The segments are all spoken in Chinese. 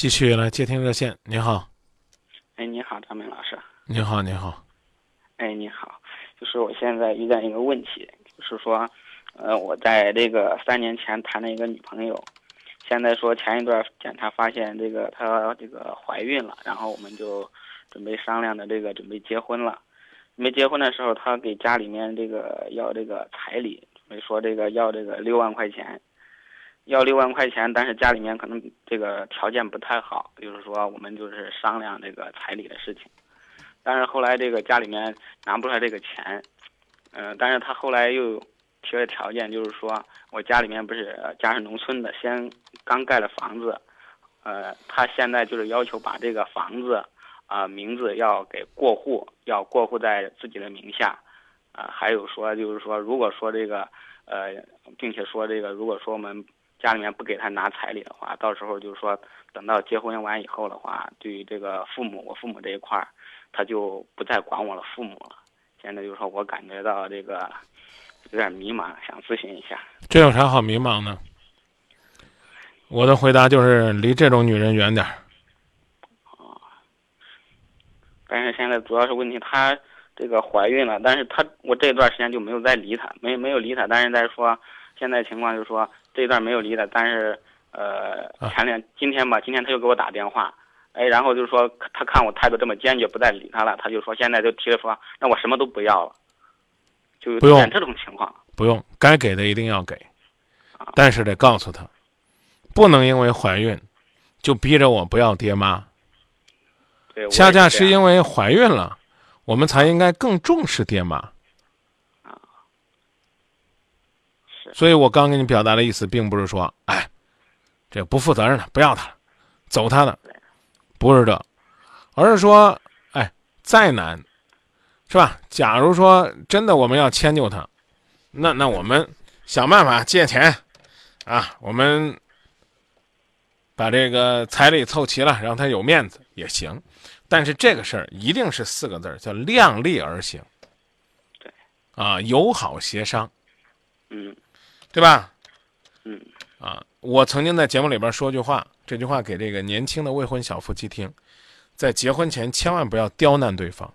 继续来接听热线，你好，哎，你好，张明老师。你好，你好，哎，你好，就是我现在遇见一个问题，就是说，呃，我在这个三年前谈了一个女朋友，现在说前一段检查发现这个她这个怀孕了，然后我们就准备商量的这个准备结婚了。准备结婚的时候，她给家里面这个要这个彩礼，准备说这个要这个六万块钱。要六万块钱，但是家里面可能这个条件不太好，就是说我们就是商量这个彩礼的事情，但是后来这个家里面拿不出来这个钱，嗯，但是他后来又提了条件，就是说我家里面不是家是农村的，先刚盖了房子，呃，他现在就是要求把这个房子啊名字要给过户，要过户在自己的名下，啊，还有说就是说如果说这个呃，并且说这个如果说我们。家里面不给他拿彩礼的话，到时候就是说，等到结婚完以后的话，对于这个父母，我父母这一块儿，他就不再管我的父母了。现在就是说我感觉到这个有点迷茫，想咨询一下。这有啥好迷茫的？我的回答就是离这种女人远点儿。哦。但是现在主要是问题，她这个怀孕了，但是她我这段时间就没有再理她，没没有理她，但是在说现在情况就是说。这一段没有离的，但是，呃，前两今天吧，今天他又给我打电话，哎，然后就是说他看我态度这么坚决，不再理他了，他就说现在就提着说，那我什么都不要了，就不用这种情况，不用，该给的一定要给，但是得告诉他，不能因为怀孕，就逼着我不要爹妈，恰恰是因为怀孕了，我们才应该更重视爹妈。所以我刚给你表达的意思，并不是说，哎，这不负责任的，不要他了，走他的，不是这，而是说，哎，再难，是吧？假如说真的我们要迁就他，那那我们想办法借钱，啊，我们把这个彩礼凑齐了，让他有面子也行。但是这个事儿一定是四个字儿叫量力而行，对，啊，友好协商，嗯。对吧？嗯，啊，我曾经在节目里边说句话，这句话给这个年轻的未婚小夫妻听，在结婚前千万不要刁难对方。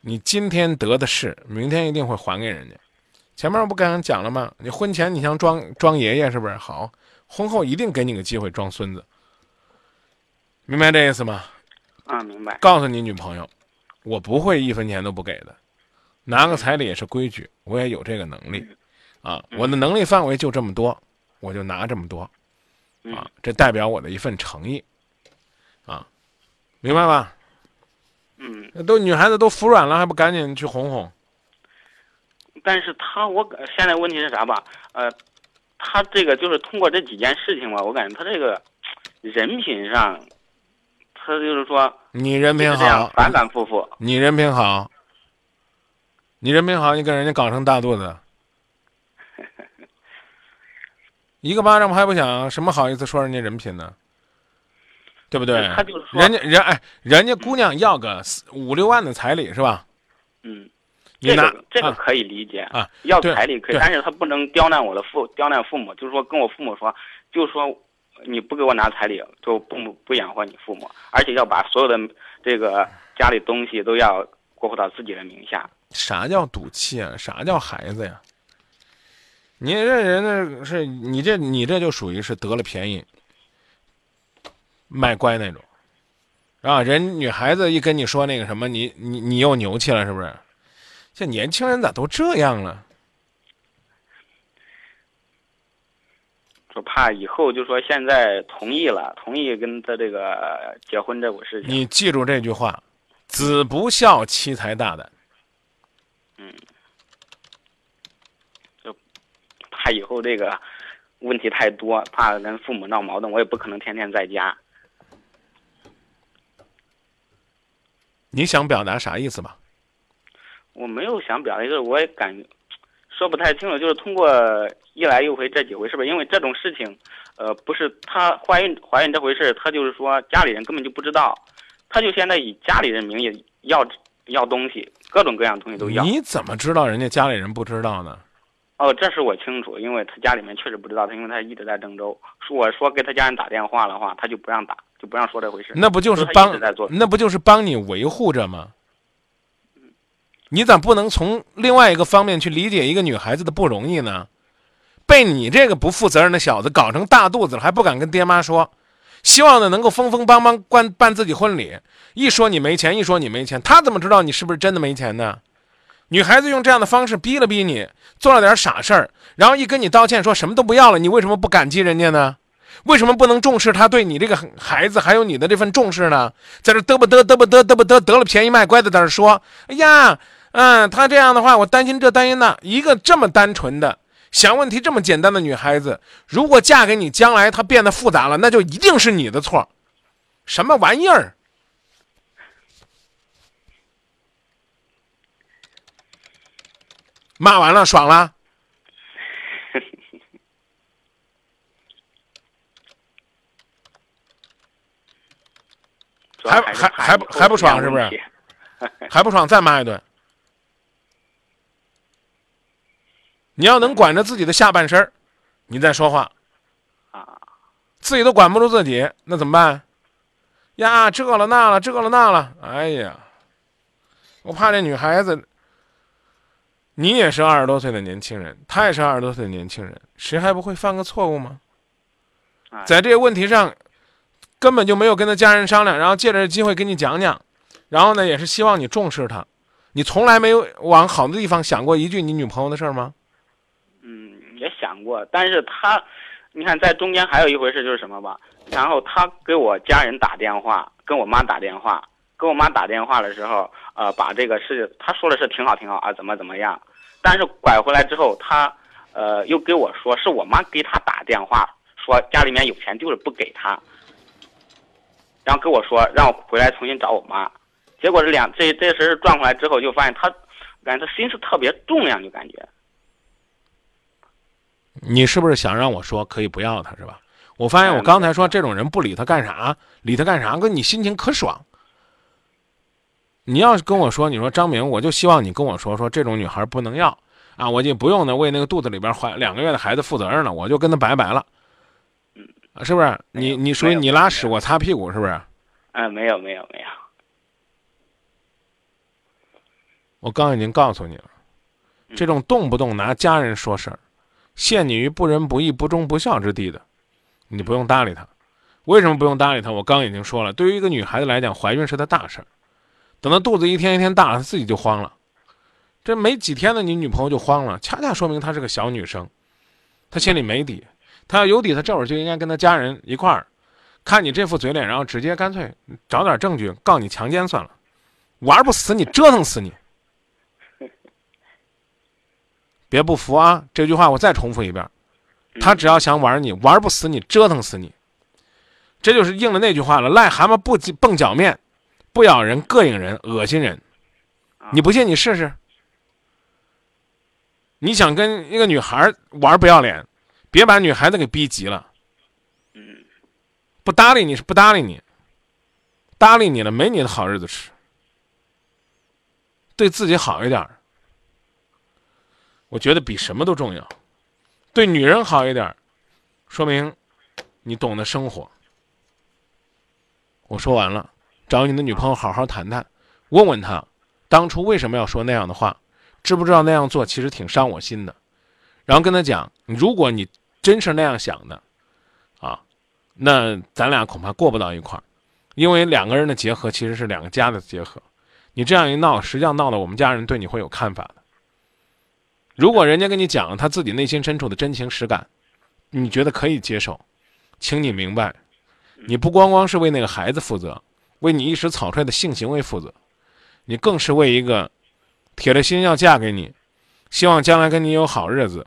你今天得的是，明天一定会还给人家。前面我不刚刚讲了吗？你婚前你想装装爷爷是不是？好，婚后一定给你个机会装孙子。明白这意思吗？啊，明白。告诉你女朋友，我不会一分钱都不给的，拿个彩礼也是规矩，我也有这个能力。啊，我的能力范围就这么多，我就拿这么多，啊，这代表我的一份诚意，啊，明白吧？嗯，都女孩子都服软了，还不赶紧去哄哄？但是他，我现在问题是啥吧？呃，他这个就是通过这几件事情吧，我感觉他这个人品上，他就是说你人品好，反反复复，你人品好，你人品好，你跟人家搞成大肚子。一个巴掌拍不响，什么好意思说人家人品呢？对不对？他就是人家人哎，人家姑娘要个五六万的彩礼是吧？嗯，这个这个可以理解啊，要彩礼可以，但是他不能刁难我的父，刁难父母，就是说跟我父母说，就是说你不给我拿彩礼，就不不养活你父母，而且要把所有的这个家里东西都要过户到自己的名下。啥叫赌气啊？啥叫孩子呀？你这人呢，是你这你这就属于是得了便宜卖乖那种，啊，人女孩子一跟你说那个什么，你你你又牛气了，是不是？这年轻人咋都这样了？就怕以后就说现在同意了，同意跟他这个结婚这个事情。你记住这句话：子不孝，妻才大胆。嗯。他以后这个问题太多，怕跟父母闹矛盾，我也不可能天天在家。你想表达啥意思吧？我没有想表达，就是我也感觉说不太清楚，就是通过一来一回这几回，是不是因为这种事情，呃，不是她怀孕怀孕这回事，她就是说家里人根本就不知道，她就现在以家里人名义要要东西，各种各样东西都要。你怎么知道人家家里人不知道呢？哦，这是我清楚，因为他家里面确实不知道他，因为他一直在郑州。说我说给他家人打电话的话，他就不让打，就不让说这回事。那不就是帮？那不就是帮你维护着吗？你咋不能从另外一个方面去理解一个女孩子的不容易呢？被你这个不负责任的小子搞成大肚子了，还不敢跟爹妈说，希望呢能够风风帮帮办办自己婚礼。一说你没钱，一说你没钱，他怎么知道你是不是真的没钱呢？女孩子用这样的方式逼了逼你，做了点傻事儿，然后一跟你道歉，说什么都不要了，你为什么不感激人家呢？为什么不能重视他对你这个孩子还有你的这份重视呢？在这嘚不嘚嘚不嘚嘚不嘚，得了便宜卖乖的在这说，哎呀，嗯，他这样的话，我担心这担心那。一个这么单纯的想问题这么简单的女孩子，如果嫁给你，将来她变得复杂了，那就一定是你的错。什么玩意儿？骂完了，爽了？还还还不还不爽是不是？还不爽再骂一顿。你要能管着自己的下半身你再说话。啊，自己都管不住自己，那怎么办？呀，这了那了，这了那了，哎呀，我怕这女孩子。你也是二十多岁的年轻人，他也是二十多岁的年轻人，谁还不会犯个错误吗？在这个问题上，根本就没有跟他家人商量，然后借着机会跟你讲讲，然后呢，也是希望你重视他。你从来没有往好的地方想过一句你女朋友的事儿吗？嗯，也想过，但是他，你看在中间还有一回事就是什么吧？然后他给我家人打电话，跟我妈打电话，跟我妈打电话的时候，呃，把这个事他说的是挺好挺好啊，怎么怎么样。但是拐回来之后，他，呃，又给我说是我妈给他打电话，说家里面有钱就是不给他，然后跟我说让我回来重新找我妈，结果这两这这事转过来之后，就发现他，感觉他心思特别重呀，就感觉。你是不是想让我说可以不要他是吧？我发现我刚才说这种人不理他干啥？理他干啥？跟你心情可爽。你要是跟我说，你说张明，我就希望你跟我说说这种女孩不能要啊，我就不用呢为那个肚子里边怀两个月的孩子负责任了，我就跟他拜拜了，啊，是不是？你你属于你拉屎我擦屁股，是不是？啊，没有没有没有。我刚已经告诉你了，这种动不动拿家人说事儿，陷你于不仁不义、不忠不孝之地的，你不用搭理他。为什么不用搭理他？我刚已经说了，对于一个女孩子来讲，怀孕是她大事儿。等到肚子一天一天大了，他自己就慌了。这没几天呢，你女朋友就慌了，恰恰说明她是个小女生，她心里没底。她要有底，她这会儿就应该跟她家人一块儿，看你这副嘴脸，然后直接干脆找点证据告你强奸算了，玩不死你，折腾死你。别不服啊！这句话我再重复一遍，他只要想玩你，玩不死你，折腾死你。这就是应了那句话了：癞蛤蟆不蹦脚面。不咬人，膈应人，恶心人。你不信，你试试。你想跟一个女孩玩不要脸，别把女孩子给逼急了。不搭理你是不搭理你，搭理你了没你的好日子吃。对自己好一点，我觉得比什么都重要。对女人好一点，说明你懂得生活。我说完了。找你的女朋友好好谈谈，问问她，当初为什么要说那样的话，知不知道那样做其实挺伤我心的，然后跟他讲，如果你真是那样想的，啊，那咱俩恐怕过不到一块儿，因为两个人的结合其实是两个家的结合，你这样一闹，实际上闹得我们家人对你会有看法的。如果人家跟你讲了他自己内心深处的真情实感，你觉得可以接受，请你明白，你不光光是为那个孩子负责。为你一时草率的性行为负责，你更是为一个铁了心要嫁给你，希望将来跟你有好日子，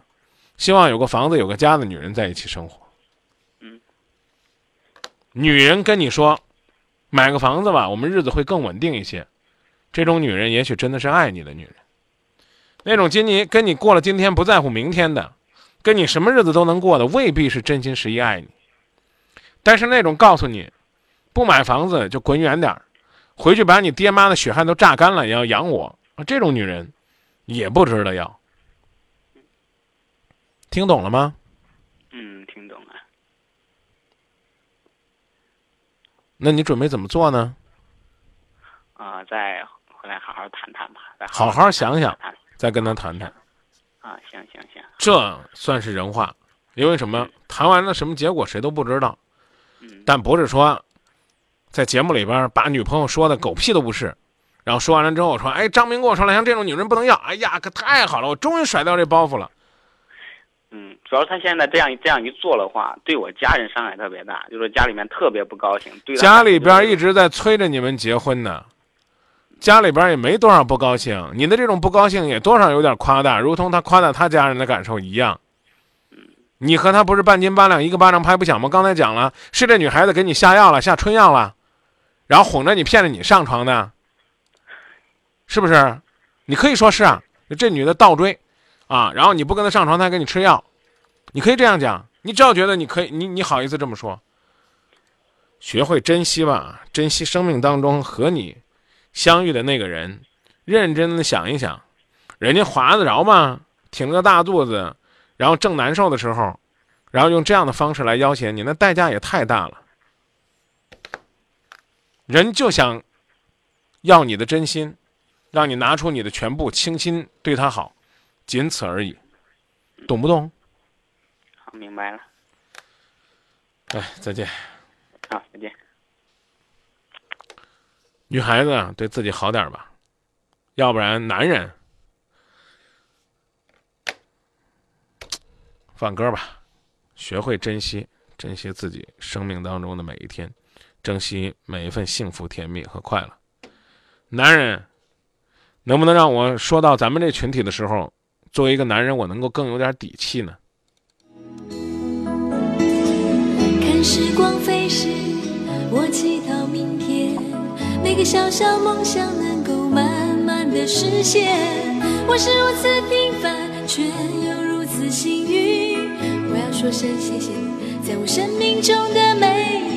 希望有个房子有个家的女人在一起生活。嗯，女人跟你说，买个房子吧，我们日子会更稳定一些。这种女人也许真的是爱你的女人，那种今你跟你过了今天不在乎明天的，跟你什么日子都能过的，未必是真心实意爱你。但是那种告诉你。不买房子就滚远点儿，回去把你爹妈的血汗都榨干了也要养我，这种女人，也不值得要。听懂了吗？嗯，听懂了。那你准备怎么做呢？啊，再回来好好谈谈吧。再好好想想，谈再跟他谈谈。啊，行行行。这算是人话，因为什么？谈完了什么结果谁都不知道。嗯。但不是说，在节目里边把女朋友说的狗屁都不是，然后说完了之后说：“哎，张明跟我说了，像这种女人不能要。”哎呀，可太好了，我终于甩掉这包袱了。嗯，主要他现在这样这样一做的话，对我家人伤害特别大，就是家里面特别不高兴。对家里边一直在催着你们结婚呢，家里边也没多少不高兴。你的这种不高兴也多少有点夸大，如同他夸大他家人的感受一样。你和他不是半斤八两，一个巴掌拍不响吗？刚才讲了，是这女孩子给你下药了，下春药了，然后哄着你骗着你上床的，是不是？你可以说是啊，这女的倒追。啊，然后你不跟他上床，她还给你吃药，你可以这样讲。你只要觉得你可以，你你好意思这么说。学会珍惜吧，珍惜生命当中和你相遇的那个人，认真的想一想，人家划得着吗？挺着个大肚子，然后正难受的时候，然后用这样的方式来要挟你，那代价也太大了。人就想要你的真心，让你拿出你的全部，倾心对他好。仅此而已，懂不懂？好，明白了。哎，再见。好，再见。女孩子对自己好点吧，要不然男人放歌吧，学会珍惜，珍惜自己生命当中的每一天，珍惜每一份幸福、甜蜜和快乐。男人，能不能让我说到咱们这群体的时候？作为一个男人，我能够更有点底气呢。看时光飞逝，我祈祷明天每个小小梦想能够慢慢的实现。我是如此平凡，却又如此幸运。我要说声谢谢你，在我生命中的每一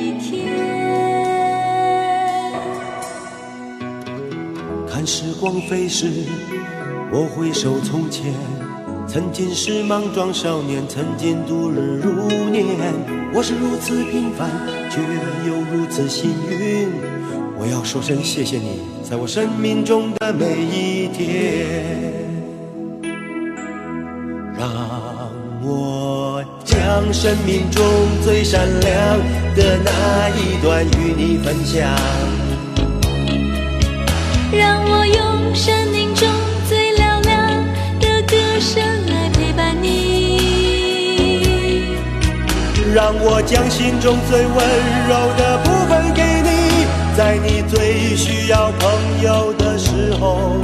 时光飞逝。我回首从前，曾经是莽撞少年，曾经度日如年。我是如此平凡，却又如此幸运。我要说声谢谢你，在我生命中的每一天。让我将生命中最闪亮的那一段与你分享。让生命中。让我将心中最温柔的部分给你，在你最需要朋友的时候。